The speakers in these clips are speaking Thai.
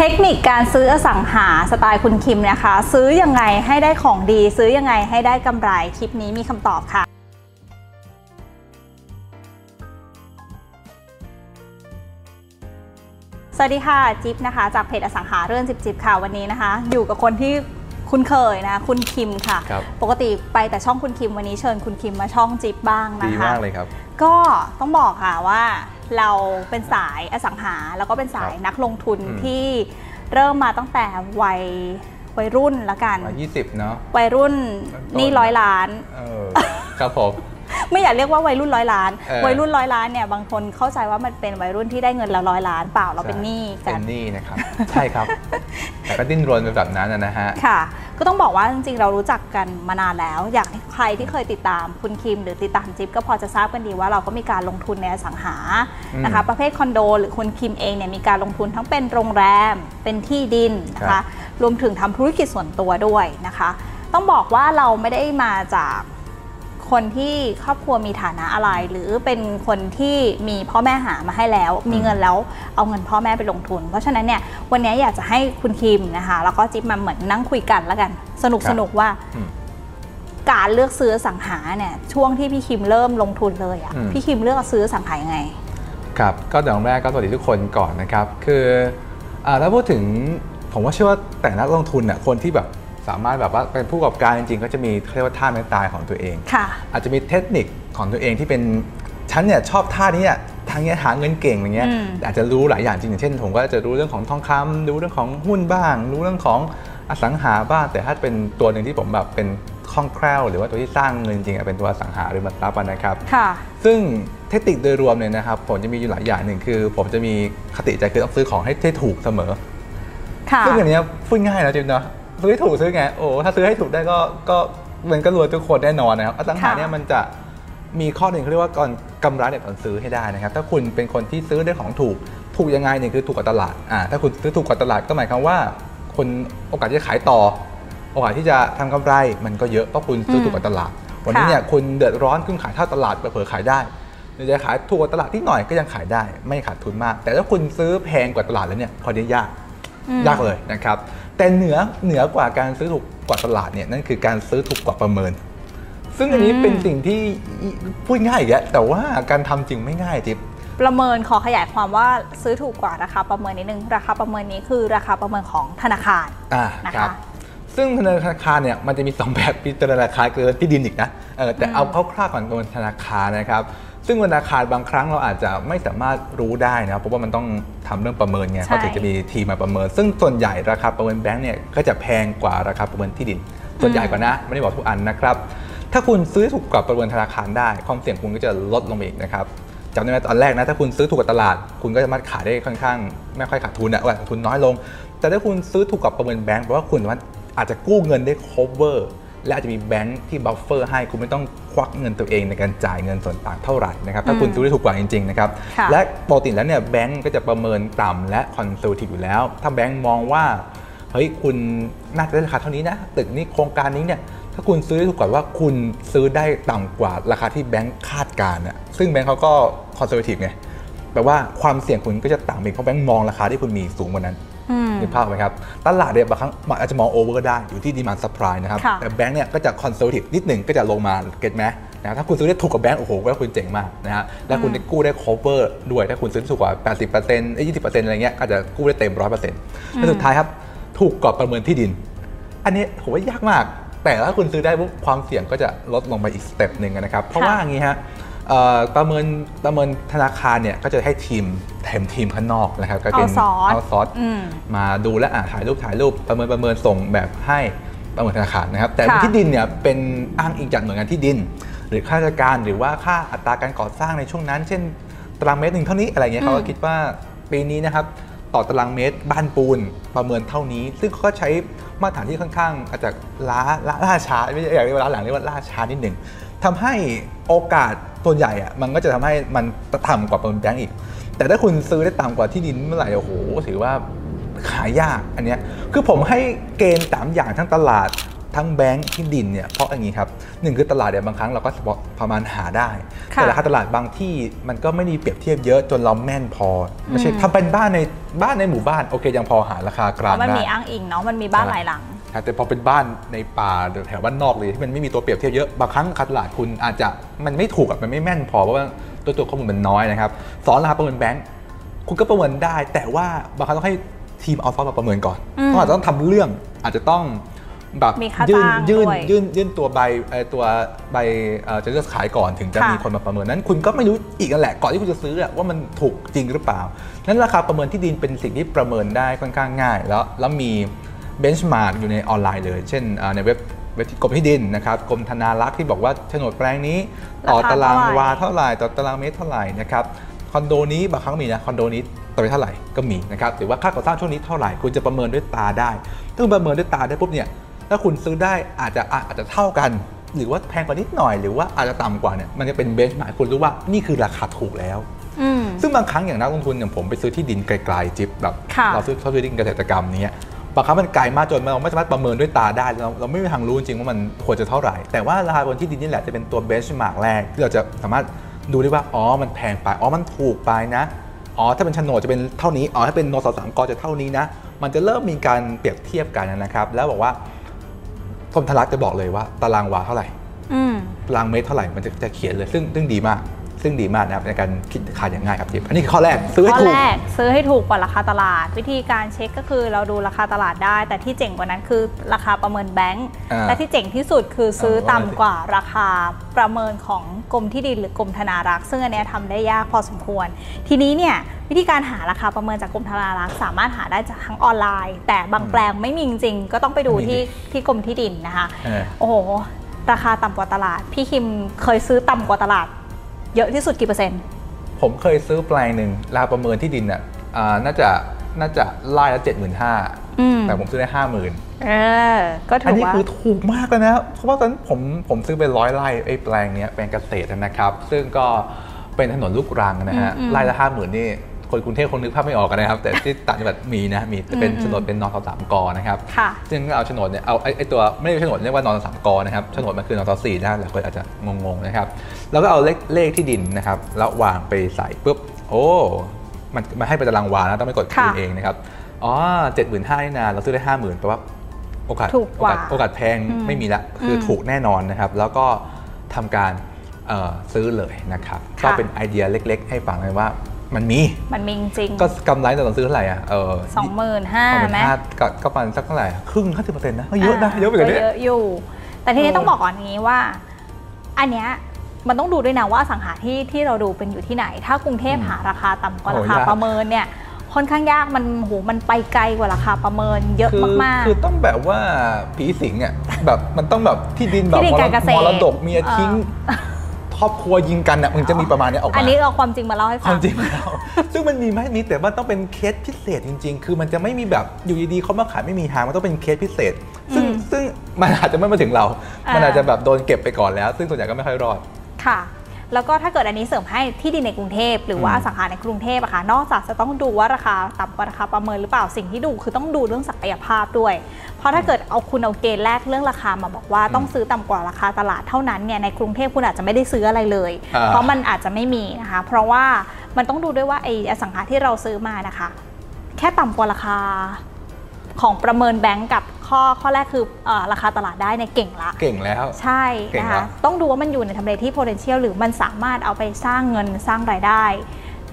เทคนิคการซื้ออสังหาสไตล์คุณคิมนะคะ ซื้อยังไงให้ได้ของดี ซื้อยังไงให้ได้กำไรคลิปนี้มีคำตอบค่ะสวัสดีค่ะจิ๊บนะคะ จากเพจอสังหาเรื่องจิบจิบค่ะวันนี้นะคะ อยู่กับคนที่คุ้นเคยนะ คุณคิมค่ะครับปกติไปแต่ช่องคุณคิมวันนี้เชิญคุณคิมมาช่องจิ๊บบ้างนะคะดีมากเลยครับ ก็ต้องบอกค่ะว่า เราเป็นสายอสังหา แล้วก็เป็นสายครับนักลงทุนอืมที่เริ่มมาตั้งแต่วัยวัยรุ่นละกันมา20เนาะวัยรุ่นต้นนี่ร้อยล้านเออครับผมไม่อยากเรียกว่าวัยรุ่นร้อยล้านเออวัยรุ่นร้อยล้านเนี่ยบางคนเข้าใจว่ามันเป็นวัยรุ่นที่ได้เงินแล้วร้อยล้านเปล่าเราเป็นหนี้กัเป็นนหนี้นะครับใช่ครับ แต่ก็ดิ้นรนไปแบบนั้นนะนะฮะค่ะ ก็ต้องบอกว่าจริงๆเรารู้จักกันมานานแล้ว อยาก ให้ใครที่เคยติดตามคุณคิม หรือติดตามจิ๊บก็พอจะทราบกันดีว่าเราก็มีการลงทุนในอสังหาอืมนะคะ ประเภทคอนโด หรือคุณคิมเองเนี่ยมีการลงทุนทั้งเป็นโรงแรม เป็นที่ดินนะครัคะบรวมถึงทำธุรกิจส่วนตัวด้วยนะคะ ต้องบอกว่าเราไม่ได้มาจากคนที่ครอบครัวมีฐานะอะไร หรือเป็นคนที่มีพ่อแม่หามาให้แล้ว มีเงินแล้วเอาเงินพ่อแม่ไปลงทุน เพราะฉะนั้นเนี่ยวันนี้อยากจะให้คุณคิมนะคะ แล้วก็จิ๊บมาเหมือนนั่งคุยกันแล้วกัน สนุกครับสนุกว่าอืม การเลือกซื้ออสังหาเนี่ยช่วงที่พี่คิมเริ่มลงทุนเลยอะอืมพี่คิมเลือกซื้ออสังหายังไงครับก็อย่างแรกก็สวัสดีทุกคนก่อนนะครับคืออ่าถ้าพูดถึงผมว่าเชื่อว่าแต่นักลงทุนน่ะคนที่แบบสามารถแบบว่าเป็นผู้ประกอบการจริงๆ ก็จะมีเขาเรียกว่าท่าไม้ตายของตัวเองค่ะอาจจะมีเทคนิคของตัวเองที่เป็นฉันเนี่ยชอบท่านี้อะทางเนี้ยหาเงินเก่งอะไรเงี้ยอืมแต่อาจจะรู้หลายอย่างจริงอย่างเช่น ผมก็จะรู้เรื่องของทองคำรู้เรื่องของหุ้นบ้าง รู้เรื่องของอสังหาบ้างแต่ถ้าเป็นตัวหนึ่งที่ผมแบบเป็นค ล่องแคล่ว หรือว่าตัวที่สร้างเงินจริงๆอะเป็นตัวอสังหาริมทรัพย์อะนะครับค่ะซึ่งเทคนิคโดยรวมเนี่ยนะครับผมจะมีอยู่หลายอย่างหนึ่งคือ ผมจะมีคติใจคือต้องซื้อของให้ให้ถูกเสมอค่ะซึ่งอย่างเนี้ยพูดง่ายนะจริงๆนะซื้อให้ถูกซื้อไงโอ้ถ้าซื้อให้ถูกได้ก็ก็มันก็รวยทุกคนแน่นอนนะครับอสังหาค่ะเนี่ยมันจะมีข้อหนึ่งเขาเรียกว่าก่อนกำไรเนี่ยก่อนซื้อให้ได้นะครับ ถ้าคุณเป็นคนที่ซื้อได้ของถูกถูกยังไงเนี่ยคือถูกกว่าตลาดอ่าถ้าคุณซื้อถูกกว่าตลาดก็หมายความว่าคนโอกาสที่จะขายต่อ โอกาสที่จะทำกำไรมันก็เยอะเพราะคุณซื้อถูกกว่าตลาด วันนี้เนี่ยคุณเดือดร้อนคุณขายเท่าตลาดเผลอๆขายได้หรือจะขายถูกกว่าตลาดที่หน่อยก็ยังขายได้ ไม่ขาดทุนมาก แต่ถ้าคุณซื้อแพงกว่าตลาดแล้วเนี่ยพอนี้ยากอืมยากเลยนะครับ แต่เหนือเหนือกว่าการซื้อถูกกว่าตลาดเนี่ยนั่นคือการซื้อถูกกว่าประเมิน ซึ่งอันนี้อืมเป็นสิ่งที่พูดง่ายอีกแล้วแต่ว่าการทำจริงไม่ง่ายจิ๊บประเมินขอขยายความว่าซื้อถูกกว่าราคาประเมินนิดนึงราคาประเมินนี้คือราคาประเมินของธนาคารอ่านะคะครับ ซึ่งธนาคารเนี่ยมันจะมี 2 แบบมีธนาคารเกินที่ดินอีกนะเออแต่เอาคร่าวๆก่อนตัวธนาคารนะครับ ซึ่งธนาคารบางครั้งเราอาจจะไม่สามารถรู้ได้นะครับเพราะว่ามันต้องทำเรื่องประเมินไงใช่เขาถึงจะมีทีมมาประเมิน ซึ่งส่วนใหญ่ราคาประเมินแบงก์เนี่ยก็จะแพงกว่าราคาประเมินที่ดิน ส่วนใหญ่กว่านะไม่ได้บอกทุกอันนะครับ ถ้าคุณซื้อถูกกว่าประเมินธนาคารได้ ความเสี่ยงคุณก็จะลดลงไปอีกนะครับจำได้ไหมตอนแรกนะถ้าคุณซื้อถูกกว่าตลาด คุณก็สามารถขายได้ค่อนข้าง ไม่ค่อยขาดทุนนะว่าขาดทุนน้อยลง แต่ถ้าคุณซื้อถูกกว่าประเมินแบงก์แปลว่าคุณสามารถ อาจจะกู้เงินได้ cover และอาจจะมีแบงก์ที่ buffer ให้คุณไม่ต้องควักเงินตัวเองในการจ่ายเงินส่วนต่างเท่าไหร่นะครับถ้าคุณซื้อได้ถูกกว่าจริงๆนะครับค่ะและปกติแล้วเนี่ยแบงก์ก็จะประเมินต่ำและ conservative อยู่แล้ว ถ้าแบงก์มองว่าเฮ้ยคุณน่าจะได้ราคาเท่านี้นะตึกนี้โครงการนี้เนี่ยถ้าคุณซื้อได้ถูกกว่าว่าคุณซื้อได้ต่ำกว่าราคาที่แบงก์คาดการณ์น่ะซึ่งแบงก์เขาก็conservative ไงแปลว่าความเสี่ยงคุณก็จะต่ำเองเพราะแบงก์มองราคาที่คุณมีสูงกว่านั้นอืม นึกภาพไหมครับ ตลาดเนี่ยบางครั้งมันอาจจะมอง over ได้อยู่ที่ demand supply นะครับค่ะแต่แบงก์เนี่ยก็จะ conservative นิดหนึ่งก็จะลงมา get ไหมนะถ้าคุณซื้อได้ถูกกว่าแบงก์โอ้โหก็คุณเจ๋งมากนะฮะและคุณได้กู้ได้ cover ด้วยถ้าคุณซื้อได้ถูกกว่า 80%เอ้ย20%อะไรเงี้ยก็อาจจะกู้ได้เต็ม 100%และสุดท้ายครับถูกกว่าประเมินที่ดิน อันนี้ผมว่ายากมาก แต่ถ้าคุณซื้อได้ปุ๊บความเสี่ยงก็จะลดลงไปอีก step หนึ่งนะครับเพราะว่าอย่างนี้ฮะเอ่อ ประเมินประเมินธนาคารเนี่ยก็จะให้ทีมแถมทีมข้างนอกนะครับก็เป็น Outsource เอาซอสอืมมาดูและอะถ่ายรูปถ่ายรูปประเมินประเมินส่งแบบให้ประเมินธนาคารนะครับ แต่ค่ะที่ดินเนี่ยเป็นอ้างอิงจากหน่วยงานที่ดิน หรือข้าราชการหรือว่าค่าอัตราการก่อสร้างในช่วงนั้น เช่นตารางเมตรหนึ่งเท่านี้อะไรเงี้ยเขาก็คิดว่าปีนี้นะครับต่อตารางเมตรบ้านปูนประเมินเท่านี้ ซึ่งเขาก็ใช้มาตรฐานที่ค่อนข้างอาจจะล้าล้าล่าช้าไม่ใช่อยากเรียกว่าล้าหลังเรียกว่าล่าช้านิดหนึ่งทำให้โอกาส ตัวใหญ่อะมันก็จะทำให้มันต่ำกว่าประเมินแบงก์อีก แต่ถ้าคุณซื้อได้ต่ำกว่าที่ดินเมื่อไหร่โอ้โหถือว่าขายยากอันเนี้ยคือผมให้เกณฑ์สามอย่างทั้งตลาดทั้งแบงค์ที่ดินเนี่ยเพราะอย่างนี้ครับหนึ่งคือตลาดเนี่ยบางครั้งเราก็ประมาณหาได้ค่ะแต่ราคาตลาดบางที่มันก็ไม่ได้เปรียบเทียบเยอะจนเราแม่นพอไม่ใช่อืมทำเป็นบ้านในบ้านในหมู่บ้านโอเคยังพอหาราคากเพลางราะมันได้มีอ้างอิงเนาะมันมีบ้านหลายหลัง ครับแต่พอเป็นบ้านในป่าแถวบ้านนอกเลยที่มันไม่มีตัวเปรียบเทียบเยอะบางครั้งราคาตลาดคุณอาจจะมันไม่ถูกอะมันไม่แม่นพอเพราะว่าตัวตัวข้อมูลมันน้อยนะครับสอนราคาประเมินแบงค์คุณก็ประเมินได้ แต่ว่าบางครั้งต้องให้ทีมเอาซอฟต์มาประเมินก่อนอืมเขาอาจจะต้องทำเรื่องอาจจะต้องแบบมีค่ายื่นจ้างยื่นด้วยยื่นยื่นตัวใบเอ่อตัวใบเอ่อจะเลือกขายก่อนถึงจะค่ะมีคนมาประเมินนั้น คุณก็ไม่รู้อีกนั่นแหละก่อนที่คุณจะซื้ออะว่ามันถูกจริงหรือเปล่า นั้นราคาประเมินที่ดินเป็นสิ่งที่ประเมินได้ค่อนข้างง่าย แล้วแล้วมี benchmark อยู่ในออนไลน์เลย เช่นอ่าในเว็บเว็บที่กรมที่ดินนะครับกรมธนารักษ์ที่บอกว่าโฉนดแปลงนี้ ต่อราคาตารางเท่าไหร่วาเท่าไหร่ต่อตารางเมตรเท่าไหร่นะครับคอนโดนี้บางครั้งมีนะคอนโดนี้ต่อไปเท่าไหร่ก็มีนะครับหรือว่าค่าก่อสร้างช่วงนี้เท่าไหร่คุณจะประเมินด้วยตาได้ถ้าคุณประเมินด้วยตาได้ปุ๊บเนี่ยถ้าคุณซื้อได้อาจจะอาจจะเท่ากัน หรือว่าแพงกว่านิดหน่อยหรือว่าอาจจะต่ำกว่าเนี่ยมันจะเป็น benchmark คุณรู้ว่านี่คือราคาถูกแล้วอืมซึ่งบางครั้งอย่างนักลงทุนอย่างผมไปซื้อที่ดินไกลๆจิ๊บแบบค่ะเราซื้อเขาซื้อที่ดินเกษตรกรรมเนี้ย บางครั้งมันไกลมากจนเราไม่สามารถประเมินด้วยตาได้เราเราไม่มีทางรู้จริงๆว่ามันควรจะเท่าไหร่ แต่ว่าราคาบนที่ดินนี่แหละจะเป็นตัวเบนช์มาร์กแรกที่เราจะสามารถดูได้ว่าอ๋อมันแพงไปอ๋อมันถูกไปนะอ๋อถ้าเป็นโฉนดจะเป็นเท่านี้อ๋อถ้าเป็นนสสามกจะเท่านี้นะ มันจะเริ่มมีการเปรียบเทียบกันนะครับ แล้วบอกว่ากรมธนารักษ์จะบอกเลยว่าตารางวาเท่าไหร่อืมตารางเมตรเท่าไหร่มันจะจะเขียนเลยซึ่งซึ่งดีมาก ซึ่งดีมากนะครับในการคิดขายอย่างง่ายครับจิ๊บอันนี้คือข้อแรกซื้อให้ข้อถูก แรกซื้อให้ถูกกว่าราคาตลาด วิธีการเช็คก็คือเราดูราคาตลาดได้ แต่ที่เจ๋งกว่านั้นคือราคาประเมินแบงก์อ่าและที่เจ๋งที่สุดคือซื้อเอาว่าต่ำกว่าราคาประเมินของกรมที่ดินหรือกรมธนารักษ์ซึ่งอันเนี้ยทำได้ยากพอสมควร ทีนี้เนี่ยวิธีการหาราคาประเมินจากกรมธนารักษ์สามารถหาได้จากทั้งออนไลน์ แต่บางแปลงไม่มีจริงๆก็ต้องไปดูไม่มีที่ที่กรมที่ดินนะคะ เออ โอ้โห ราคาต่ำกว่าตลาด พี่คิมเคยซื้อต่ำกว่าตลาด เยอะที่สุดกี่เปอร์เซ็นต์ ผมเคยซื้อแปลงหนึ่งราคาประเมินที่ดินอะอ่าน่าจะน่าจะไล่ละเจ็ดหมื่นห้าอืมแต่ผมซื้อได้ห้าหมื่นเออก็ถือันอนี้ว่าคือถูกมากเลยนะเพราะว่าตอนนั้นผมผมซื้อไปร้อยไร่ไอ้แปลงเนี้ยแปลงเกษตรนะครับ ซึ่งก็เป็นถนนลูกรังนะฮะอืมอืมไร่ละห้าหมื่นนี่ คนกรุงเทพคงนึกภาพไม่ออกกันนะครับ แต่ที่ต่างจังหวัดมีนะมีแต่เป็นอืมโฉนดเป็นนอทสามกนะครับค่ะซึ่งเอาโฉนดเนี่ยเอาไอ้ไอ้ตัวไม่ใช่โฉนดเรียกว่านอนสามกอนะครับโฉนดมันคือนอนสี่นะหลายคนอาจจะงงๆนะครับแล้วก็เอาเลขเลขที่ดินนะครับแล้ววางไปใส่ปุ๊บโอ้มันมันให้เป็นตารางวานะต้องไปกดคูณค่ะเองนะครับอ๋อเจ็ดหมื่นห้านี่นาเราซื้อได้ห้าหมื่นแปลว่าโอกาสถูกกว่าโอกาสโอกาสแพงอืมไม่มีละคืออมถูกแน่นอนนะครับ แล้วก็ทำการเอ่อซื้อเลยนะครับค่ะก็เป็นไอเดียเล็ก ๆ ให้ฟังเลยว่า มันมี มันมีจริง ก็กำไรแต่เราซื้อเท่าไหร่อะเออสองหมื่นห้าสองหมื่นไหมห้าก็ก็ประมาณสักเท่าไหร่อะครึ่งห้าสิบเปอร์เซ็นต์นะก็เยอะนะเยอะไปกว่านี้ก็เยอะอยู่ แต่ทีนี้เออต้องบอกก่อนนี้ว่า อันเนี้ยมันต้องดูด้วยนะว่าอสังหาที่ที่เราดูเป็นอยู่ที่ไหน ถ้ากรุงเทพหาราคาต่ำกว่าโอ้ราคายากประเมินเนี่ยค่อนข้างยากมันโหมันไปไกลกว่าราคาประเมินเยอะคือมากคือต้องแบบว่าผีสิงอะแบบมันต้องแบบที่ดินแบบที่ดินมรการเกษตรมรดกเมียทิ้งเอ ครอบครัวยิงกันอะมันจะมีประมาณเนี้ยออกๆมาอันนี้เอาความจริงมาเล่าให้คฟัวางมจริงแล้วซึ่งมันมีไหมมีแต่ว่าต้องเป็นเคสพิเศษจริง ๆ คือมันจะไม่มีแบบอยู่ดีๆเขามาขายไม่มีทางมันต้องเป็นเคสพิเศษ ซึ่งอืมซึ่งมันอาจจะไม่มาถึงเราอ่ามัมันอาจจะแบบโดนเก็บไปก่อนแล้ว ซึ่งส่วนใหญ่ก็ไม่ค่อยรอดค่ะ แล้วก็ถ้าเกิดอันนี้เสริมให้ที่ดินในกรุงเทพหรือว่าอือมสังหาในกรุงเทพอะค่ะนอกจากจะต้องดูว่าราคาต่ำกว่าราคาประเมินหรือเปล่าสิ่งที่ดูคือต้องดูเรื่องศักยภาพด้วย เพราะถ้าเกิดเอาคุณเอาเกณฑ์แรกเรื่องราคามาบอกว่าต้องซื้อต่ำกว่าราคาตลาดเท่านั้นเนี่ยในกรุงเทพคุณอาจจะไม่ได้ซื้ออะไรเลยอ่าเพราะมันอาจจะไม่มีนะคะเพราะว่ามันต้องดูด้วยว่าไอ้อสังหาที่เราซื้อมานะคะ แค่ต่ำกว่าราคา ของประเมินแบงก์กับข้อข้อแรกคือเออราคาตลาดได้เนี่ยเก่งละเก่งแล้ว ใช่เก่งนะแล้คะวต้องดูว่ามันอยู่ในทำเลที่ potential หรือมันสามารถเอาไปสร้างเงินสร้างรายได้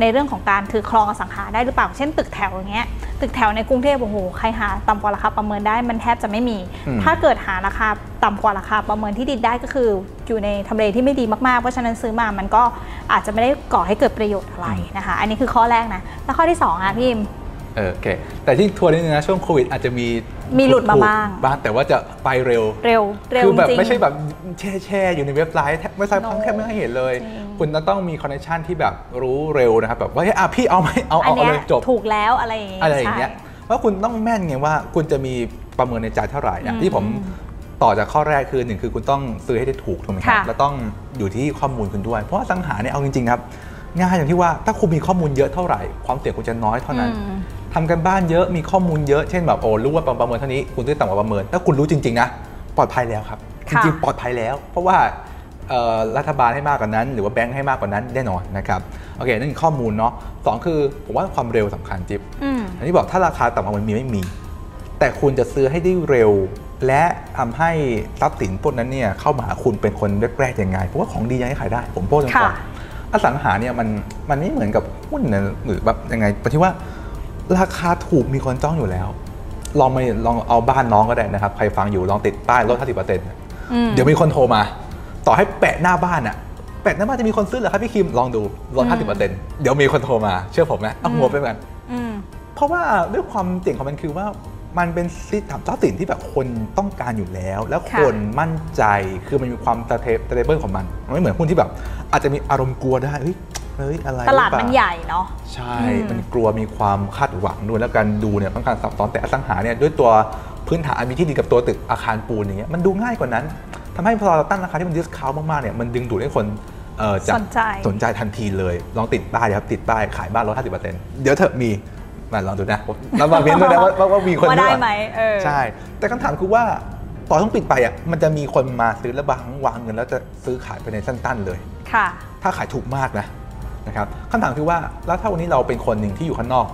ในเรื่องของการถือครองอสังหาได้หรือเปล่าเช่นตึกแถวอย่างเงี้ยตึกแถวในกรุงเทพโอ้โหใครหาต่ำกว่าราคาประเมินได้มันแทบจะไม่มีอืมถ้าเกิดหาราคาต่ำกว่าราคาประเมินที่ดินได้ก็คือ อยู่ในทำเลที่ไม่ดีมากๆเพราะฉะนั้นซื้อมามันก็อาจจะไม่ได้ก่อให้เกิดประโยชน์อะไรนะคะ อันนี้คือข้อแรกนะแล้วข้อที่สองอะพี่คิม เออโอเคแต่ที่ทัวร์นิดนึงนะช่วงโควิดอาจจะมีมีหลุดมาถูกบ้างบ้างแต่ว่าจะไปเร็วเร็วเร็วคือแบบจริงไม่ใช่แบบแช่แช่อยู่ในเว็บไซต์แทบเว็บไซต์ No พังแทบไม่ให้เห็นเลยจริงคุณจะต้องมี connection ที่แบบรู้เร็วนะครับแบบว่าเฮ้ยอะพี่เอาไหมเอาอันเอาเอาเนี้ยเลยจบถูกแล้วอะไรอย่างเงี้ยอะไรอย่างเงี้ยใช่ว่าคุณต้องแม่นไงว่าคุณจะมีประเมินในใจเท่าไหร่อะอืมที่ผมต่อจากข้อแรกคือหนึ่งคือคุณต้องซื้อให้ได้ถูกถูกไหมครับค่ะแล้วต้องอยู่ที่ข้อมูลคุณด้วย เพราะว่าอสังหาเนี่ยเอาจริงๆครับ ง่ายอย่างที่ว่าถ้าคุณมีข้อมูลเยอะเท่าไหร่ ความเสี่ยงคุณจะน้อยเท่านั้นอืมทำกันบ้านเยอะมีข้อมูลเยอะเช่นแบบโอ้รู้ว่าประเมินเท่านี้คุณซื้อต่ำกว่าประเมินถ้าคุณรู้จริงๆนะปลอดภัยแล้วครับจค่ะริงๆปลอดภัยแล้ว เพราะว่าเอ่อรัฐบาลให้มากกว่านั้น หรือว่าแบงค์ให้มากกว่านั้นแน่นอนนะครับโอเคนั่นคือข้อมูลเนาะสองคือผมว่าความเร็วสำคัญจิ๊บอืมอันนี้บอกถ้าราคาต่ำกว่ามันมีไม่มี แต่คุณจะซื้อให้ได้เร็ว และทำให้ทรัพย์สินพวกนั้นเนี่ยเข้ามาหาคุณเป็นคนแรกๆยังไงเพราะว่าของดียังไงขายได้ ผมพูดตรงๆค่ะ อสังหาเนี่ยมันมันไม่เหมือนกับหุ้นนะหรือแบบยังไงปที่ว่าราคาถูกมีคนจ้องอยู่แล้ว ลองมาลองเอาบ้านน้องก็ได้นะครับ ใครฟังอยู่ลองติดป้ายลด 50%อืมเดี๋ยวมีคนโทรมา ต่อให้แปะหน้าบ้านอะแปะหน้าบ้านจะมีคนซื้อเหรอครับพี่คิมลองดูลดอืม50%เดี๋ยวมีคนโทรมา เชื่อผมนะเอาหัวไปเหมือนอืมเพราะว่าด้วยความเจ๋งของมันคือว่า มันเป็นสินทรัพย์สินที่แบบคนต้องการอยู่แล้ว แล้วค่ะคนมั่นใจคือมันมีความ stable ของมันมันไม่เหมือนหุ้นที่แบบ อาจจะมีอารมณ์กลัวได้เฮ้ยเฮ้ยอะไรตลาดรือเปล่ามันใหญ่เนาะใช่อืมมันกลัวมีความคาดหวังด้วยแล้วการดูเนี่ยค่อนข้างซับซ้อนแต่อสังหาเนี่ยด้วยตัวพื้นฐานมีที่ดินกับตัวตึกอาคารปูนอย่างเงี้ยมันดูง่ายกว่านั้นทำให้พอเราตั้งราคาที่มัน discount มากๆเนี่ยมันดึงดูดให้คนเอ่อจะสนใจสนใจทันทีเลย ลองติดป้ายดีครับติดป้ายขายบ้านลด50%เดี๋ยวเถอะมี มาลองดูนะผมเรามาเว้นด้วยนะว่าว่าว่ามีคนว่าได้ด้วยไหมเออใช่ แต่คำถามคือว่าต่อต้องปิดไปอะมันจะมีคนมาซื้อแล้วบางวางเงินแล้วจะซื้อขายไปในสั้น ๆ เลยค่ะ ถ้าขายถูกมากนะนะครับคำถามคือว่าแล้วถ้าวันนี้เราเป็นคนหนึ่งที่อยู่ข้างนอก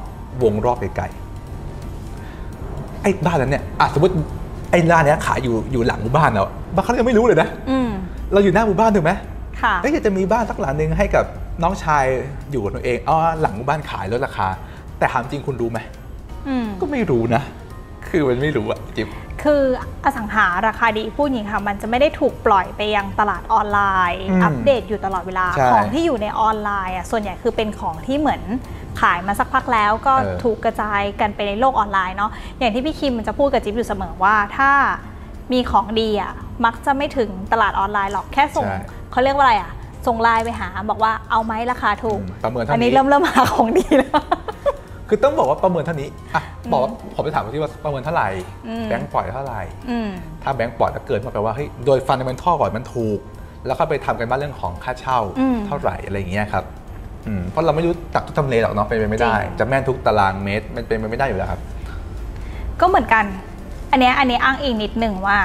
วงรอบไกลๆไอ้บ้านนั้นเนี่ยอะสมมติไอ้ร้านเนี้ยขายอยู่อยู่หลังหมู่บ้านเราบางครั้งเรายังไม่รู้เลยนะอืมเราอยู่หน้าหมู่บ้านถูกไหมค่ะเอ้ยอยากจะมีบ้านสักหลังหนึ่งให้กับน้องชายอยู่กับตัวเองอ๋อหลังบ้านขายลดราคา แต่ถามจริงคุณรู้ไหมอืมก็ไม่รู้นะ คือมันไม่รู้อะจิ๊บคืออสังหาราคาดีพูดอย่างนี้ค่ะมันจะไม่ได้ถูกปล่อยไปยังตลาดออนไลน์อืมอัปเดตอยู่ตลอดเวลาใช่ของที่อยู่ในออนไลน์อะส่วนใหญ่คือเป็นของที่เหมือนขายมาสักพักแล้วก็เออถูกกระจายกันไปในโลกออนไลน์เนาะอย่างที่พี่คิมมักจะพูดกับจิ๊บอยู่เสมอว่าถ้ามีของดีอะมักจะไม่ถึงตลาดออนไลน์หรอกแค่ส่งใช่เขาเรียกว่าอะไรอะส่งไลน์ไปหาบอกว่าเอาไหมราคาถูกอืมประเมินเท่าอันนี้นี้เริ่มเริ่มหาของดีแล้ว คือต้องบอกว่าประเมินเท่านี้อะบอกว่าผมไปถามว่าที่ว่าประเมินเท่าไหร่อืมแบงก์ปล่อยเท่าไหร่อืมถ้าแบงก์ปล่อยแล้วเกินมาแปลว่าเฮ้ยโดย fundamental ก่อนมันถูก แล้วก็ไปทำการบ้านเรื่องของค่าเช่าอืมเท่าไหร่อะไรอย่างเงี้ยครับอืมเพราะเราไม่รู้จักทุกทำเลหรอกเนาะเป็นไปไม่ได้จริงจะแม่นทุกตารางเมตรมันเป็นไปไม่ได้อยู่แล้วครับ ก็เหมือนกัน อันเนี้ยอันนี้อ้างอิงนิดหนึ่งว่า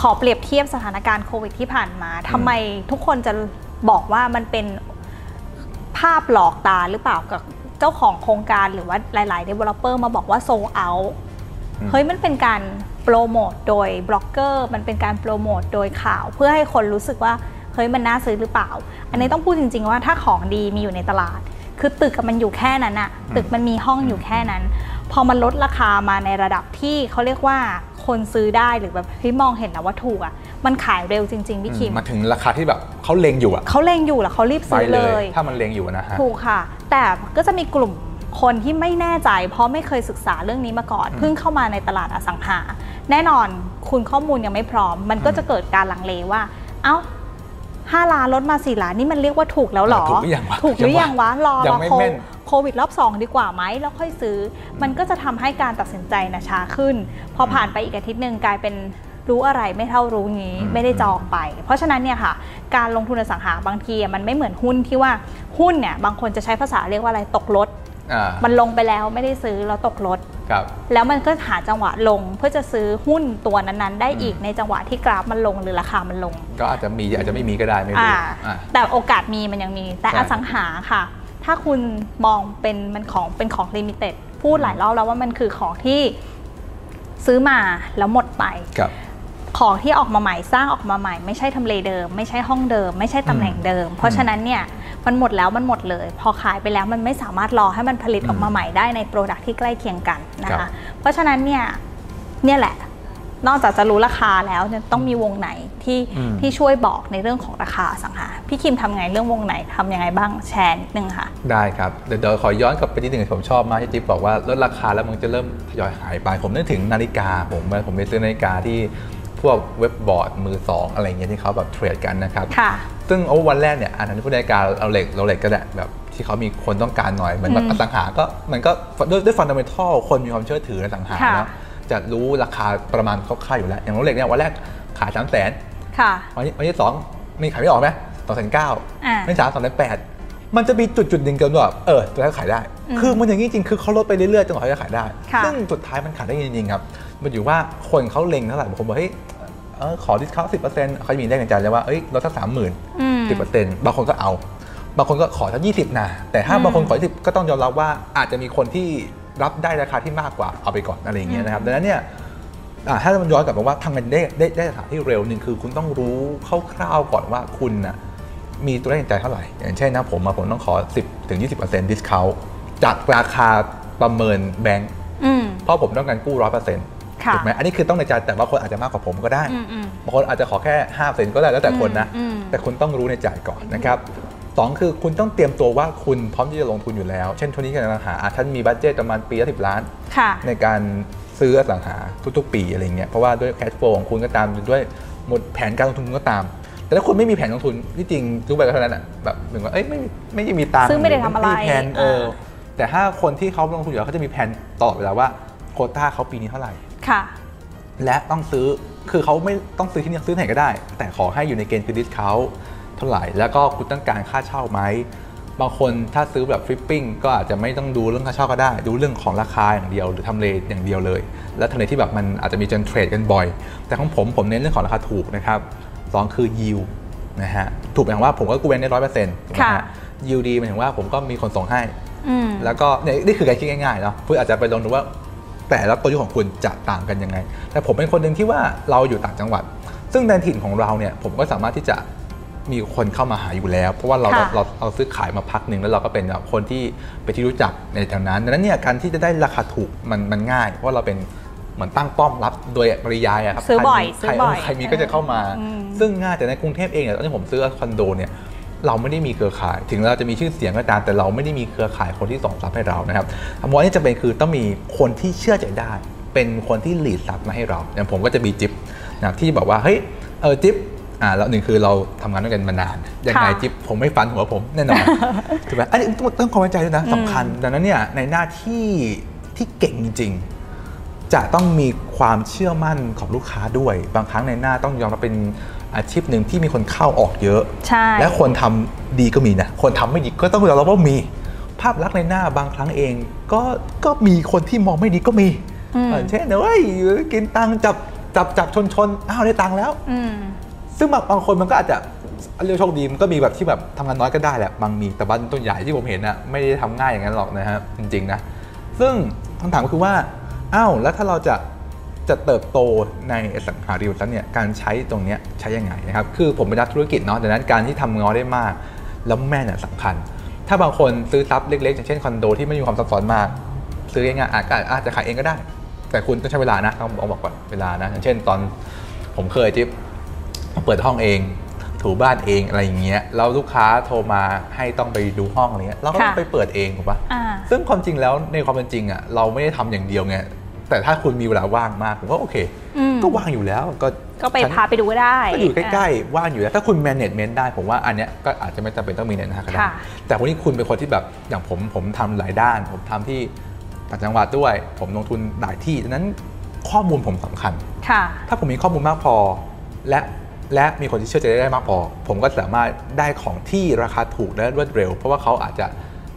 ขอเปรียบเทียบสถานการณ์โควิดที่ผ่านมาทำไมทุกคนจะบอกว่ามันเป็นภาพหลอกตาหรือเปล่ากับ เจ้าของโครงการหรือว่าหลาย ๆ developer มาบอกว่าโซเอาอืมเฮ้ยมันเป็นการโปรโมทโดยบล็อกเกอร์มันเป็นการโปรโมทโดยข่าว เพื่อให้คนรู้สึกว่าเฮ้ยมันน่าซื้อหรือเปล่า อันนี้ต้องพูดจริง ๆ ว่าถ้าของดีมีอยู่ในตลาด คือตึกอะมันอยู่แค่นั้นอะตึกมันมีห้องอยู่แค่นั้น พอมันลดราคามาในระดับที่เขาเรียกว่าคนซื้อได้หรือแบบเฮ้ยมองเห็นแล้วว่าถูกอะ มันขายเร็วจริง ๆ พี่คิม มาถึงราคาที่แบบเขาเลงอยู่อะเขาเล็งอยู่แล้วเขารีบไปซื้อเลเลยยถ้ามันเลงอยู่นะฮะ ถูกค่ะ แต่ก็จะมีกลุ่มคนที่ไม่แน่ใจ เพราะไม่เคยศึกษาเรื่องนี้มาก่อนอืมเพิ่งเข้ามาในตลาดอสังหา แน่นอนคุณข้อมูลยังไม่พร้อม มันก็อืมจะเกิดการลังเลว่า เอ้าห้าล้านลดมาสี่ล้านนี่มันเรียกว่าถูกแล้วเหรอ ถูกหรือยังวะถูกหรือยังวะรอยังรอไม่โคแม่นโควิดรอบสองดีกว่าไหมแล้วค่อยซื้อ มันก็จะทำให้การตัดสินใจนะช้าขึ้น พอผ่านไปอีกอาทิตย์หนึ่งกลายเป็น รู้อะไรไม่เท่ารู้งี้อืมไม่ได้จองไป เพราะฉะนั้นเนี่ยค่ะ การลงทุนอสังหาบางทีอะมันไม่เหมือนหุ้นที่ว่าหุ้นเนี่ยบางคนจะใช้ภาษาเรียกว่าอะไรตกรถอ่ามันลงไปแล้วไม่ได้ซื้อแล้วตกรถครับแล้วมันก็หาจังหวะลงเพื่อจะซื้อหุ้นตัวนั้นๆ ได้อืมอีกในจังหวะที่กราฟมันลงหรือราคามันลง ก็อาจจะมีอาจจะไม่มีก็ได้ไม่รู้อ่าอ่าแต่โอกาสมีมันยังมี แต่ใช่อสังหาค่ะ ถ้าคุณมองเป็นมันของเป็นของ limited พูดหลายรอบแล้วว่ามันคือของที่ซื้อมาแล้วหมดไปครับ ของที่ออกมาใหม่สร้างออกมาใหม่ ไม่ใช่ทำเลเดิม ไม่ใช่ห้องเดิม ไม่ใช่ตำแหน่งเดิม เพราะฉะนั้นเนี่ยมันหมดแล้วมันหมดเลย พอขายไปแล้วมันไม่สามารถรอให้มันผลิตอืมออกมาใหม่ได้ใน product ที่ใกล้เคียงกันนะครัคะบเพราะฉะนั้นเนี่ยเนี่ยแหละนอกจากจะรู้ราคาแล้วเนี่ยต้องมีวงไหนที่อืมที่ช่วยบอกในเรื่องของราคาอสังหา พี่คิมทำไงเรื่องวงไหนทำยังไงบ้างแชร์นิดนึงค่ะ ได้ครับ เดี๋ยวเดี๋ยวขอย้อนกลับไปนิดหนึ่งที่ผมชอบมากที่จิ๊บบอกว่าลดราคาแล้วมันจะเริ่มทยอยหายไป ผมนึกถึงนาฬิกาผมผมไปซื้อนาฬิกาที่ พวกเว็บบอร์ดมือสองอะไรเงี้ยที่เขาแบบเทรดกันนะครับค่ะซึ่งโอ้วันแรกเนี่ยอันนั้นพูดนาฬิกาเอาเหล็กเราเหล็กก็ได้แบบที่เขามีคนต้องการหน่อยเหมือนแบบอืมอสังหาก็มันก็ด้วยด้วย fundamental คนมีความเชื่อถือในอสังหาค่ะแล้วจะรู้ราคาประมาณคร่าวๆอยู่แล้ว อย่าง Rolex เนี่ยวันแรกขายสามแสนค่ะวันที่วันที่สองมีขายไม่ออกไหมสองแสนเก้าอ่าวันที่สามสองแสนแปดมันจะมีจุดจุดๆหนึ่งเกินว่าแบบเออตัวนั้นขายได้อืมคือมันอย่างนี้จริงคือเขาลดไปเรื่อยๆจนกว่าเขาจะขายได้ค่ะซึ่งสุดท้ายมันขายได้จริงๆครับ มันอยู่ว่าคนเขาเล็งเท่าไหร่บางคนบอกเฮ้ยขอ discount สิบเปอร์เซ็นต์เขาจะมีเลขในใจเลยว่าเอ้ยลดสักสามหมื่นสิบเปอร์เซ็นต์บางคนก็เอา บางคนก็ขอแค่ยี่สิบนะแต่ถ้าบางคนขอยี่สิบก็ต้องยอมรับว่าอาจจะมีคนที่รับได้ราคาที่มากกว่าเอาไปก่อนอะไรอย่างเงี้ยนะครับดังนั้นเนี่ยถ้ามันย้อนกลับมาว่าทำเงินได้ได้ได้สถานที่เร็วหนึ่งคือคุณต้องรู้คร่าวๆก่อนว่าคุณนะมีตัวเลขในใจเท่าไหร่ อย่างเช่นนะผมมาผมต้องขอ 10ถึง20% discount จากราคาประเมินแบงก์เพราะผมต้องการกู้ 100% ถูกไหมอันนี้คือต้องในใจแต่ว่าคนอาจจะมากกว่าผมก็ได้อืมอืมบางคนอาจจะขอแค่5เซนก็ได้แล้วแต่คนนะอืมอืมแต่คุณต้องรู้ในใจก่อนนะครับสองคือคุณต้องเตรียมตัวว่าคุณพร้อมที่จะลงทุนอยู่แล้ว เช่นช่วงนี้กำลังหาอะท่านมีบัตเจตประมาณปีละสิบล้านค่ะในการซื้ออสังหาทุกๆ ปีอะไรเงี้ยเพราะว่าด้วยแคชโฟลของคุณก็ตามด้วยหมดแผนการลงทุนก็ตาม แต่ถ้าคุณไม่มีแผนลงทุนที่จริงรู้ไปก็เท่านั้นอะแบบเหมือนว่าเอ้ยไม่ไม่ได้มีตังค์ซึ่งไม่ได้ทำอะไรมีแผนเออเออแต่ถ้าคนที่เขาลงทุนอยู่แล้วเขาจะมีแผนตลอดเวลาว่าโควต้าเขาปีนี้เท่าไหร่ ค่ะ และต้องซื้อคือเขาไม่ต้องซื้อที่นี่ซื้อที่ไหนก็ได้ แต่ขอให้อยู่ในเกณฑ์คือดิสเขาเท่าไหร่ แล้วก็คุณต้องการค่าเช่าไหมบางคนถ้าซื้อแบบฟลิปปิ้งก็อาจจะไม่ต้องดูเรื่องค่าเช่าก็ได้ ดูเรื่องของราคาอย่างเดียว หรือทำเลอย่างเดียวเลย และทำเลที่แบบมันอาจจะมีจนเทรดกันบ่อย แต่ของผมผมเน้นเรื่องของราคาถูกนะครับสองคือยิวนะฮะถูกหมายความว่าผมก็กูเว้นได้ร้อยเปอร์เซ็นต์ถูกไหมค่ะฮะยิวดีหมายถึงว่าผมก็มีคนส่งให้อืมแล้วก็เนี่ยนี่คือการคิดง่ายๆเนาะคุณอาจจะไปลองดูว่า แต่ละตัวยุคของคุณจะต่างกันยังไง แต่ผมเป็นคนหนึ่งที่ว่าเราอยู่ต่างจังหวัด ซึ่งในถิ่นของเราเนี่ยผมก็สามารถที่จะมีคนเข้ามาหาอยู่แล้ว เพราะว่าเราค่ะเราเราซื้อขายมาพักหนึ่งแล้วเราก็เป็นแบบคนที่เป็นที่รู้จักในแถวนั้นดังนั้นเนี่ยการที่จะได้ราคาถูกมันมันง่าย เพราะว่าเราเป็นเหมือนตั้งป้อมรับโดยปริยายอะครับซื้อบ่อยใครซื้อบ่อยใครมีก็จะเข้ามาอืมซึ่งง่ายแต่ในกรุงเทพเองเนี่ยตอนที่ผมซื้อคอนโดเนี่ย เราไม่ได้มีเครือข่าย ถึงเราจะมีชื่อเสียงก็ตามแต่เราไม่ได้มีเครือข่ายคนที่ส่งทรัพย์ให้เรานะครับคำว่านี่จะเป็นคือต้องมีคนที่เชื่อใจได้ เป็นคนที่หลีดทรัพย์มาให้เราอย่างผมก็จะมีจิ๊บนะครับที่บอกว่าเฮ้ยเออจิ๊บอ่าแล้วหนึ่งคือเราทำงานด้วยกันมานานยังไงค่ะจิ๊บผมไม่ฟันหัวผมแน่นอนถูกไหมอันนี้ต้องต้องความไว้ใจด้วยนะสำคัญดังนั้นเนี่ยในหน้าที่ที่เก่งจริงๆจะต้องมีความเชื่อมั่นของลูกค้าด้วย บางครั้งในหน้าต้องยอมรับเป็น อาชีพหนึ่งที่มีคนเข้าออกเยอะใช่และคนทำดีก็มีนะ คนทำไม่ดีก็ต้องยอมรับว่ามี ภาพลักษณ์ในหน้าบางครั้งเอง ก็ก็มีคนที่มองไม่ดีก็มีอืมเออเช่นเฮ้ยกินตังค์จับจับจับชนชนอ้าวได้ตังค์แล้วอืมซึ่งบางบางคนมันก็อาจจะเรียกโชคดีมันก็มีแบบที่แบบทำงานน้อยก็ได้แหละบางมีแต่บางตัวใหญ่ที่ผมเห็นนะไม่ได้ทำง่ายอย่างนั้นหรอกนะฮะจริงๆนะ ซึ่งคำถามก็คือว่าอ้าวแล้วถ้าเราจะ จะเติบโตในอสังหาริมทรัพย์เนี่ยการใช้ตรงเนี้ยใช้ยังไงนะครับคือผมเป็นนักธุรกิจเนาะดังนั้นการที่ทำงอได้มาก แล้วแม่นน่ะสำคัญ ถ้าบางคนซื้อทรัพย์เล็กๆอย่างเช่นคอนโดที่ไม่มีความซับซ้อนมาก ซื้อง่ายๆอาจจะอาจจะขายเองก็ได้ แต่คุณต้องใช้เวลานะต้องบอกก่อนเวลานะอย่างเช่น ตอนผมเคยที่เปิดห้องเองถูบ้านเองอะไรอย่างเงี้ยแล้วลูกค้าโทรมาให้ต้องไปดูห้องอะไรเงี้ยเราก็ต้องค่ะไปเปิดเองถูกปะอ่าซึ่งความจริงแล้วในความเป็นจริงอะเราไม่ได้ทำอย่างเดียวไง แต่ถ้าคุณมีเวลาว่างมากผมว่าโอเคอืมก็ว่างอยู่แล้วก็ก็ไปฉันพาไปดูก็ได้ก็อยู่ใกล้ๆ ว่างอยู่แล้ว ถ้าคุณ management ได้ผมว่าอันเนี้ยก็อาจจะไม่จำเป็นต้องมีในหน้าก็ได้ค่ะแต่วันนี้คุณเป็นคนที่แบบอย่างผมผมทำหลายด้าน ผมทำที่ต่างจังหวัดด้วย ผมลงทุนหลายที่ดังนั้นข้อมูลผมสำคัญค่ะถ้าผมมีข้อมูลมากพอ และและมีคนที่เชื่อใจได้มากพอ ผมก็สามารถได้ของที่ราคาถูกและรวดเร็ว เพราะว่าเขาอาจจะ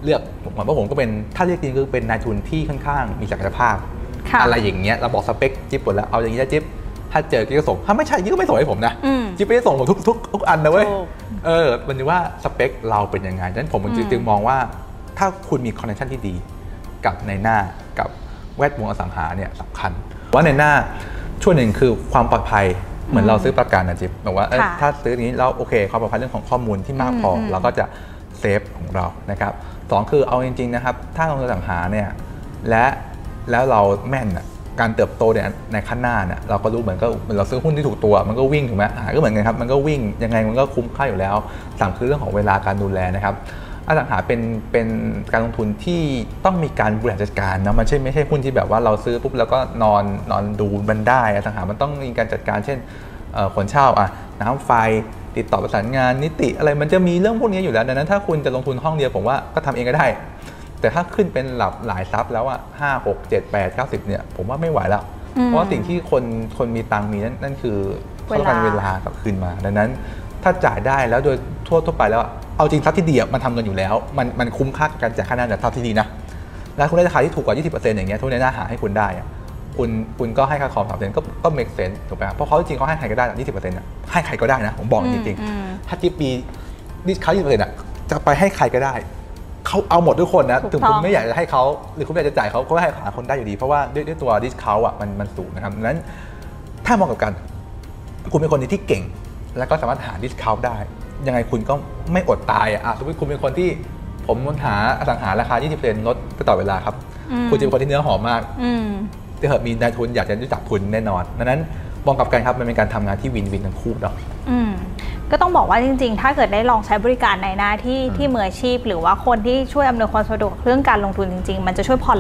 เลือกผมว่าผมก็เป็นถ้าเรียกจริงคือเป็นนายทุนที่ค่อนข้างมีศักยภาพค่ะ อะไรอย่างเงี้ยเราบอกสเปคจิ๊บหมดแล้วเอาอย่างนี้นะจิ๊บถ้าเจอกิ๊บก็ส่งถ้าไม่ใช่กิ๊บก็ไม่ส่งให้ผมนะอืมจิ๊บไม่ได้ส่งผมทุกทุกทุกอันนะเว้ยถูกเออมันจะว่าสเปคเราเป็นยังไงดังนั้นผมอืมจึงมองว่า ถ้าคุณมีคอนเนคชั่นที่ดี กับในหน้ากับแวดวงอสังหาเนี่ยสำคัญ ว่าในหน้าช่วงหนึ่งคือความปลอดภัยเหมือนเราซื้อประกันนะจิ๊บแบบว่าเอ้ยค่ะถ้าซื้อนี้เราโอเคความปลอดภัยเรื่องของข้อมูลที่มากพออมเราก็จะเซฟของเรานะครับสองคือเอาจริงๆนะครับ ถ้าลงทุนอสังหาเนี่ยและ แล้วเราแม่นอะการเติบโตเนี่ยในข้างหน้าเนี่ยเราก็รู้เหมือนก็เหมือนเราซื้อหุ้นที่ถูกตัว มันก็วิ่งถูกไหมอ่าก็เหมือนกันครับมันก็วิ่งยังไงมันก็คุ้มค่าอยู่แล้วสามคือเรื่องของเวลาการดูแลนะครับอสังหาเป็นเป็นการลงทุนที่ต้องมีการบริหารจัดการนะมันใช่ไม่ใช่หุ้นที่แบบว่าเราซื้อปุ๊บแล้วก็นอนนอนดูมันได้อสังหามันต้องมีการจัดการเช่นขนเช่าอะน้ำไฟติดต่อประสานงานนิติอะไรมันจะมีเรื่องพวกนี้อยู่แล้วดังนั้นถ้าคุณจะลงทุนห้องเดียวผมว่าก็ทำเองก็ได้ แต่ถ้าขึ้นเป็นหลับหลายทรัพย์แล้วอะห้าหกเจ็ดแปดเก้าสิบเนี่ยผมว่าไม่ไหวแล้วอืมเพราะว่าสิ่งที่คนคนมีตังค์มีนั่นนั่นคือเขาต้องการเวเวลาลากลับคืนมา ดังนั้นถ้าจ่ายได้แล้วโดยทั่วทั่วไปแล้วอะเอาจริงทรัพย์ที่ดีอะมันทำเงินอยู่แล้ว มันมันคุ้มค่ากับการจ่ายค่าน้ำจากทรัพย์ที่ดีนะแล้วคุณได้ราคาที่ถูกกว่า 20%อย่างเงี้ยทุกในหน้าหาให้คุณได้อะคุณคุณก็ให้ค่าคอมสามเซนก็ก็ make sense ถูกไหมครับเพราะเขาจริงๆเขาให้ใครก็ได้ยี่สิบเปอร์เซ็นต์ะให้ใครก็ได้นะ ผมบอกจริงอืมๆถ้าจิ๊บมีดิสเขายี่สิบเปอร์เซ็นต์ะจะไปให้ใครก็ได้ เขาเอาหมดทุกคนนะถูกถึงต้คุอณงไม่อยากจะให้เขาหรือคุณไม่อยากจะจ่ายเขาก็ให้หาคนได้อยู่ดี เพราะว่าด้วยด้วยตัวดิสเขาอะมันมันสูงนะครับดังนั้นถ้ามองกับกัน คุณเป็นคนที่เก่ง แล้วก็สามารถหาดิสเขาได้ ยังไงคุณก็ไม่อดตายอะอะสมมติคุณเป็นคนที่ผมหาอสังหาราคา 20%ลดไปต่อเวลาครับอืมคุณจะเป็นคนที่เนื้อหอมมากอืมที่เหอะมีนายทุนอยากจะรู้จักคุณแน่นอนดังนั้นมองกลับกันครับมันเป็นการทำงานที่วินวินทั้งคู่เนาะอืม ก็ต้องบอกว่าจริง ๆ ถ้าเกิดได้ลองใช้บริการในหน้าที่อืมที่มืออาชีพ หรือว่าคนที่ช่วยอำนวยความสะดวกเรื่องการลงทุนจริง ๆ มันจะช่วยผ่อน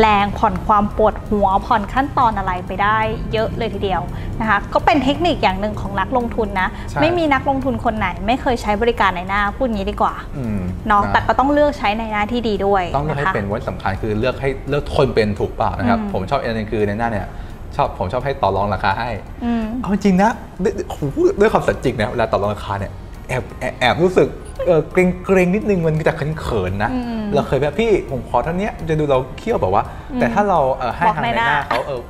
แรงผ่อนความปวดหัวผ่อนขั้นตอนอะไรไปได้เยอะเลยทีเดียวนะคะก็เป็นเทคนิคอย่างหนึ่งของนักลงทุนนะใช่ไม่มีนักลงทุนคนไหน ไม่เคยใช้บริการในหน้าพูดงี้ดีกว่าอืมเนาะะแต่ก็ต้องเลือกใช้ในหน้าที่ดีด้วย ต้องเลือกให้ะคะเป็นวันสำคัญคือเลือกให้เลือกคนเป็นถูกเปล่านะครับอืมผมชอบอันนึงคือในหน้าเนี่ย ชอบผมชอบให้ต่อรองราคาให้อืมเอาจริงนะด้วยโอ้โหด้วยความสัตย์จริงนะเวลาต่อรองราคาเนี่ยแอบแอบแอบรู้สึกเออเกรงเกรงนิดนึงมันจะเขินๆนะอืมเราเคยแบบพี่ผมขอเท่านี้จะดูเราเคี่ยวแบบว่า แต่ถ้าเราเออให้บอกทางในในหหน้าน้าเขาเออ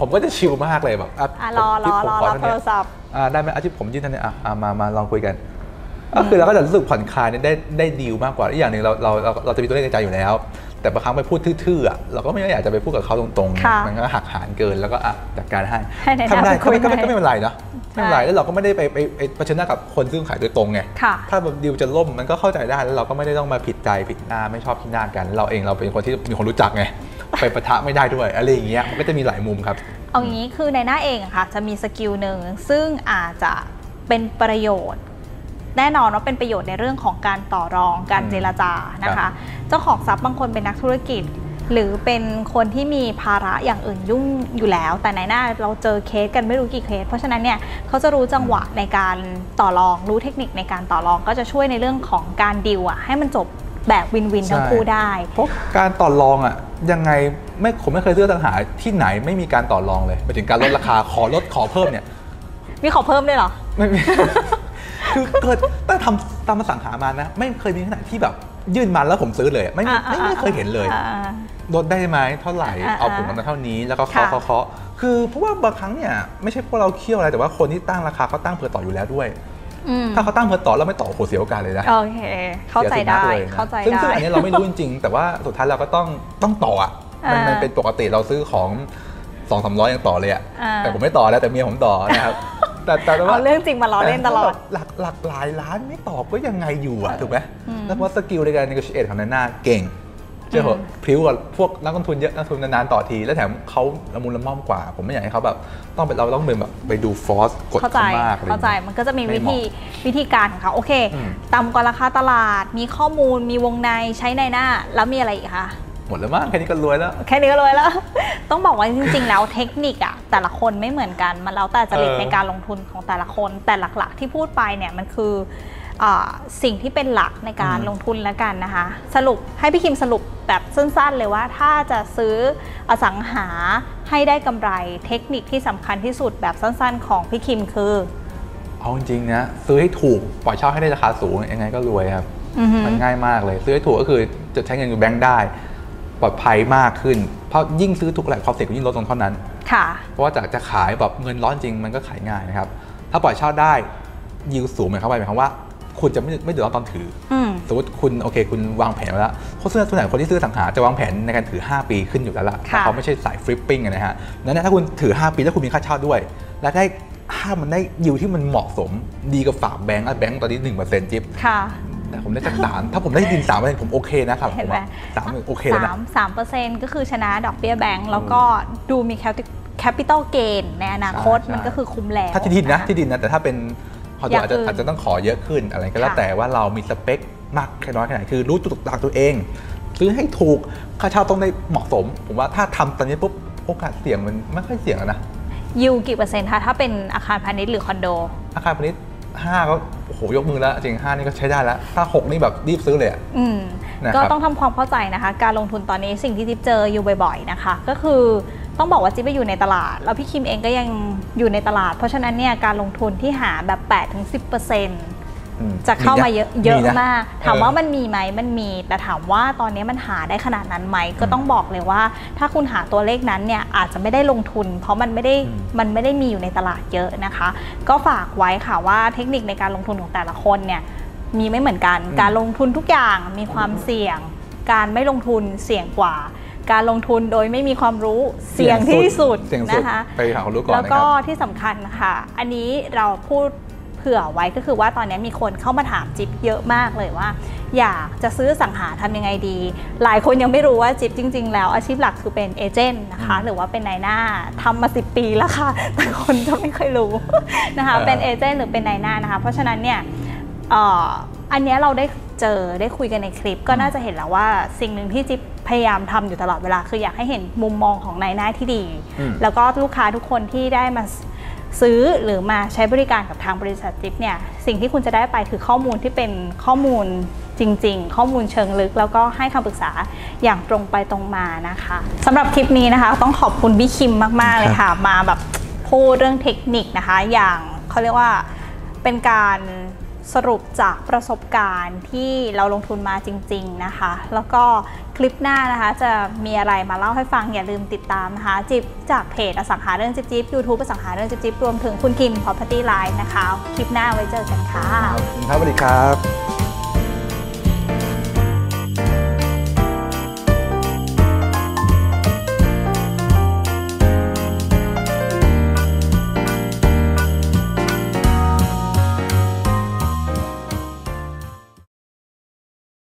ผมก็จะชิลมากเลยแบบอะอะรอรพี่อผมรอขรับเท่าโทนี้รศัพท์อ่าได้ไหมอาทิตย์ผมยื่นเท่านี้อะอะมามาลองคุยกันก็คือเราก็จะรู้สึกผ่อนคลายเนี่ยได้ได้ดีลมากกว่าอีกอย่างหนึ่งเราเราเราเราจะมีตัวเลขในใจอยู่แล้ว แต่บางครั้งไปพูดทื่อๆอะเราก็ไม่อยากจะไปพูดกับเขาตรงค่ะๆมันก็หักหารเกินแล้วก็อะจัดการให้ให้ในหน้าถ้าไม่ได้ไปคุก็ยไม่ก็ไม่ให้ก็ไม่เป็นไรเนาะไม่เป็นไรใช่แล้วเราก็ไม่ได้ไปไปไปเผชิญหน้ากับคนซื้อขายโดยตรงไงค่ะถ้าแบบดีลจะล่มมันก็เข้าใจได้แล้วเราก็ไม่ได้ต้องมาผิดใจผิดหน้าไม่ชอบที่หน้ากัน เราเองเราเป็นคนที่มีคนรู้จักไงไปปะทะไม่ได้ด้วยอะไรอย่างเงี้ยมันก็จะมีหลายมุมครับเอางี้คือในหน้าเองอะค่ะจะมีสกิลหนึ่งซึ่งอาจจะเป็นประโยชน์ แน่นอนว่าเป็นประโยชน์ในเรื่องของการต่อรองการอืมเจรจานะครัคะบเจ้าของทรัพย์บางคนเป็นนักธุรกิจ หรือเป็นคนที่มีภาระอย่างอื่นยุ่งอยู่แล้ว แต่ในหน้าเราเจอเคสกันไม่รู้กี่เคส เพราะฉะนั้นเนี่ยเขาจะรู้จังหวะในการต่อรองรู้เทคนิคในการต่อรองก็จะช่วยในเรื่องของการดิวอะให้มันจบแบบวินวินทั้งคู่ได้ เพราะการต่อรองอะยังไงไม่ผมไม่เคยซื้อสังหาที่ไหนไม่มีการต่อรองเลยไปถึงการลดราคาขอลดขอเพิ่มเนี่ย มีขอเพิ่มด้วยเหรอ ไม่มี คือเกิดตั้งทำตามมาสั่งหามานะ ไม่เคยมีขนาดที่แบบยื่นมาแล้วผมซื้อเลยอะไม่มีอ่าไม่อ่าไม่เคยเห็นเลยอ่าลดได้ไหมเท่าไหร่อ่าเอาผมมาเท่านี้แล้วก็เคาะค่ะเคาะเคาะคือเพราะว่าบางครั้งเนี่ยไม่ใช่พวกเราเคี่ยวอะไรแต่ว่าคนที่ตั้งราคาเขาตั้งเผื่อต่ออยู่แล้วด้วยอืมถ้าเขาตั้งเผื่อต่อแล้วไม่ต่อโหเสียโอกาสเลยนะโอเค เข้าใจได้สียสุนัขลยนะเข้าใจซึ่งได้ซึ่งอันนี้เราไม่รู้จริงๆ แต่ว่าสุดท้ายเราก็ต้องต้องต่ออะมันอ่ามัมันเป็นปกติเราซื้อของสองสามร้อยยังต่อเลยอะอ่าแต่ผมไม่ต่อแล้วแต่เมียผมต่อนะครับ แต่แต่แต่ว่าเอาเรื่องจริงมาล้อเล่นตลอดแหลักหลักหลายล้านไม่ตอบก็ยังไงอยู่อะเออถูกไหมอืมแล้วว่าสกิลในการ negotiate ของนันน่าเก่งเชื่อผมอืมพริ้วกว่าพวกนักลงทุนเยอะนักลงทุนนานๆต่อที แล้วแถมเขาละมุนละม่อมกว่า ผมไม่อยากให้เขาแบบต้องไปเราต้องเป็นแบบไปดูฟอสกดเข้าใจเขามากอะไรอย่เข้างใจงี้ยมันก็จะมีไม่วิเหมาะธีวิธีการของเขาโอเคอืมต่ำกว่าราคาตลาด มีข้อมูลมีวงในใช้ในหน้าแล้วมีอะไรอีกคะ หมดแล้วมั้งแค่นี้ก็รวยแล้ว แค่นี้ก็เลยแล้ว ต้องบอกว่าจริง ๆ แล้วเทคนิคอะแต่ละคนไม่เหมือนกัน มันแล้วแต่จริตเออในการลงทุนของแต่ละคน แต่หลักๆ ที่พูดไปเนี่ยมันคืออาสิ่งที่เป็นหลักในการลงทุนแล้วกันนะคะ สรุปให้พี่คิมสรุปแบบสั้นๆเลยว่า ถ้าจะซื้ออสังหาให้ได้กำไรเทคนิคที่สำคัญที่สุดแบบสั้นๆ ของพี่คิมคือ เอาจริงๆนะซื้อให้ถูกปล่อยเช่าให้ได้ราคาสูงยังไงก็รวยครับอือฮึมันง่ายมากเลย ซื้อให้ถูกก็คือจะใช้เงินอยู่แบงค์ได้ ปลอดภัยมากขึ้น เพราะยิ่งซื้อถูกแหละความเสี่ยงก็ยิ่งลดลงเท่านั้น ค่ะ เพราะว่าจากจะขายแบบเงินร้อนจริงมันก็ขายง่ายนะครับ ถ้าปล่อยเช่าได้ยิวสูงหมายความว่าหมายความว่า คุณจะไม่ไม่เดือดร้อนตอนถืออืมสมมติคุณโอเคคุณวางแผนไว้แล้วเพราะส่วนส่วนใหญ่คนที่ซื้อสังหาจะวางแผนในการถือ 5 ปีขึ้นอยู่แล้วล่ะค่ะถ้าเขาไม่ใช่สายฟลิปปิ้งนะฮะนั้นนะถ้าคุณถือ 5 ปีแล้วคุณมีค่าเช่าด้วย และได้ถ้ามันได้ยิวที่มันเหมาะสมดีกับฝากแบงก์อะแบงก์ตอนนี้1%จิ๊บค่ะ แต่ผมได้สักสามถ้าผมได้ดินสามเปอร์เซ็นต์ผมโอเคนะครับผมเห็นไหมว่าสามโอเคแล้วนะสามสามเปอร์เซ็นต์ก็คือชนะดอกเบี้ยแบงก์แล้วก็ดูมี capital gain ในอนาคตใช่ใช่มันก็คือคุ้มแล้ว ถ้าที่ดินนะที่ดินนะแต่ถ้าเป็นคอนโดอย่างอาจจะอื่นอาจจะต้องขอเยอะขึ้นอะไรก็แล้วค่ะแต่ว่าเรามีสเปคมากแค่น้อยแค่ไหนคือรู้จุดต่างตัวเอง ซื้อให้ถูกค่าเช่าต้องได้เหมาะสม ผมว่าถ้าทำตอนนี้ปุ๊บโอกาสเสี่ยงมันไม่ค่อยเสี่ยงแล้วนะยิวกี่เปอร์เซ็นต์คะถ้าเป็นอาคารพาณิชย์หรือคอนโด อาคารพาณิชย์ ห้าก็โอ้โหยกมือแล้วจริงห้านี่ก็ใช้ได้แล้วถ้าหกนี่แบบรีบซื้อเลยอะอืมนะครับก็ต้องทำความเข้าใจนะคะ การลงทุนตอนนี้สิ่งที่จิ๊บเจออยู่บ่อยๆนะคะ ก็คือต้องบอกว่าจิ๊บไปอยู่ในตลาด แล้วพี่คิมเองก็ยังอยู่ในตลาด เพราะฉะนั้นเนี่ยการลงทุนที่หาแบบ8-10%ถอืม จะเข้ามาเยอะเยอะนะมาก ถามว่ามันมีไหมมันมี แต่ถามว่าตอนนี้มันหาได้ขนาดนั้นไหมก็ต้องบอกเลยว่า ถ้าคุณหาตัวเลขนั้นเนี่ยอาจจะไม่ได้ลงทุน เพราะมันไม่ได้อืมมันไม่ได้มีอยู่ในตลาดเยอะนะคะ ก็ฝากไว้ค่ะว่าเทคนิคในการลงทุนของแต่ละคนเนี่ยมีไม่เหมือนกัน การลงทุนทุกอย่างมีความเสี่ยง การไม่ลงทุนเสี่ยงกว่าการลงทุนโดยไม่มีความรู้เสี่ยงที่สุดเสี่ยงสุดนะคะไปหาความรู้ก่อนแล้วนะคก็รับที่สำคัญค่ะ อันนี้เราพูดเผื่อไว้ก็คือว่าตอนนี้มีคนเข้ามาถามจิ๊บเยอะมากเลยว่า อยากจะซื้อสังหาทำยังไงดี หลายคนยังไม่รู้ว่าจิ๊บจริง ๆ แล้วอาชีพหลักคือเป็นเอเจนต์นะคะอืมหรือว่าเป็นนายหน้าทำมา 10 ปีแล้วค่ะ แต่คนจะไม่เคยรู้นะคะเออเป็นเอเจนต์หรือเป็นนายหน้านะคะ เพราะฉะนั้นเนี่ยเอ่ออันเนี้ยเราได้เจอได้คุยกันในคลิปก็น่าจะเห็นแล้วว่าสิ่งหนึ่งที่จิ๊บพยายามทำอยู่ตลอดเวลา คืออยากให้เห็นมุมมองของนายหน้าที่ดีอืมแล้วก็ลูกค้าทุกคนที่ได้มา ซื้อหรือมาใช้บริการกับทางบริษัทจิ๊บเนี่ยสิ่งที่คุณจะได้ไปคือข้อมูลที่เป็นข้อมูลจริง ๆ ข้อมูลเชิงลึก แล้วก็ให้คำปรึกษาอย่างตรงไปตรงมานะคะสำหรับคลิปนี้นะคะ ต้องขอบคุณพี่คิมมาก ๆ เลยค่ะ มาแบบพูดเรื่องเทคนิคนะคะ อย่างเขาเรียกว่าเป็นการ สรุปจากประสบการณ์ที่เราลงทุนมาจริง ๆนะคะ แล้วก็คลิปหน้านะคะจะมีอะไรมาเล่าให้ฟังอย่าลืมติดตามนะคะ จิ๊บจากเพจอสังหาเรื่องจิ๊บจิ๊บยูทูบอสังหาเรื่องจิ๊บจิ๊บรวมถึงคุณคิม Property Line นะคะ คลิปหน้าไว้เจอกันค่ะ ครับสวัสดีครับ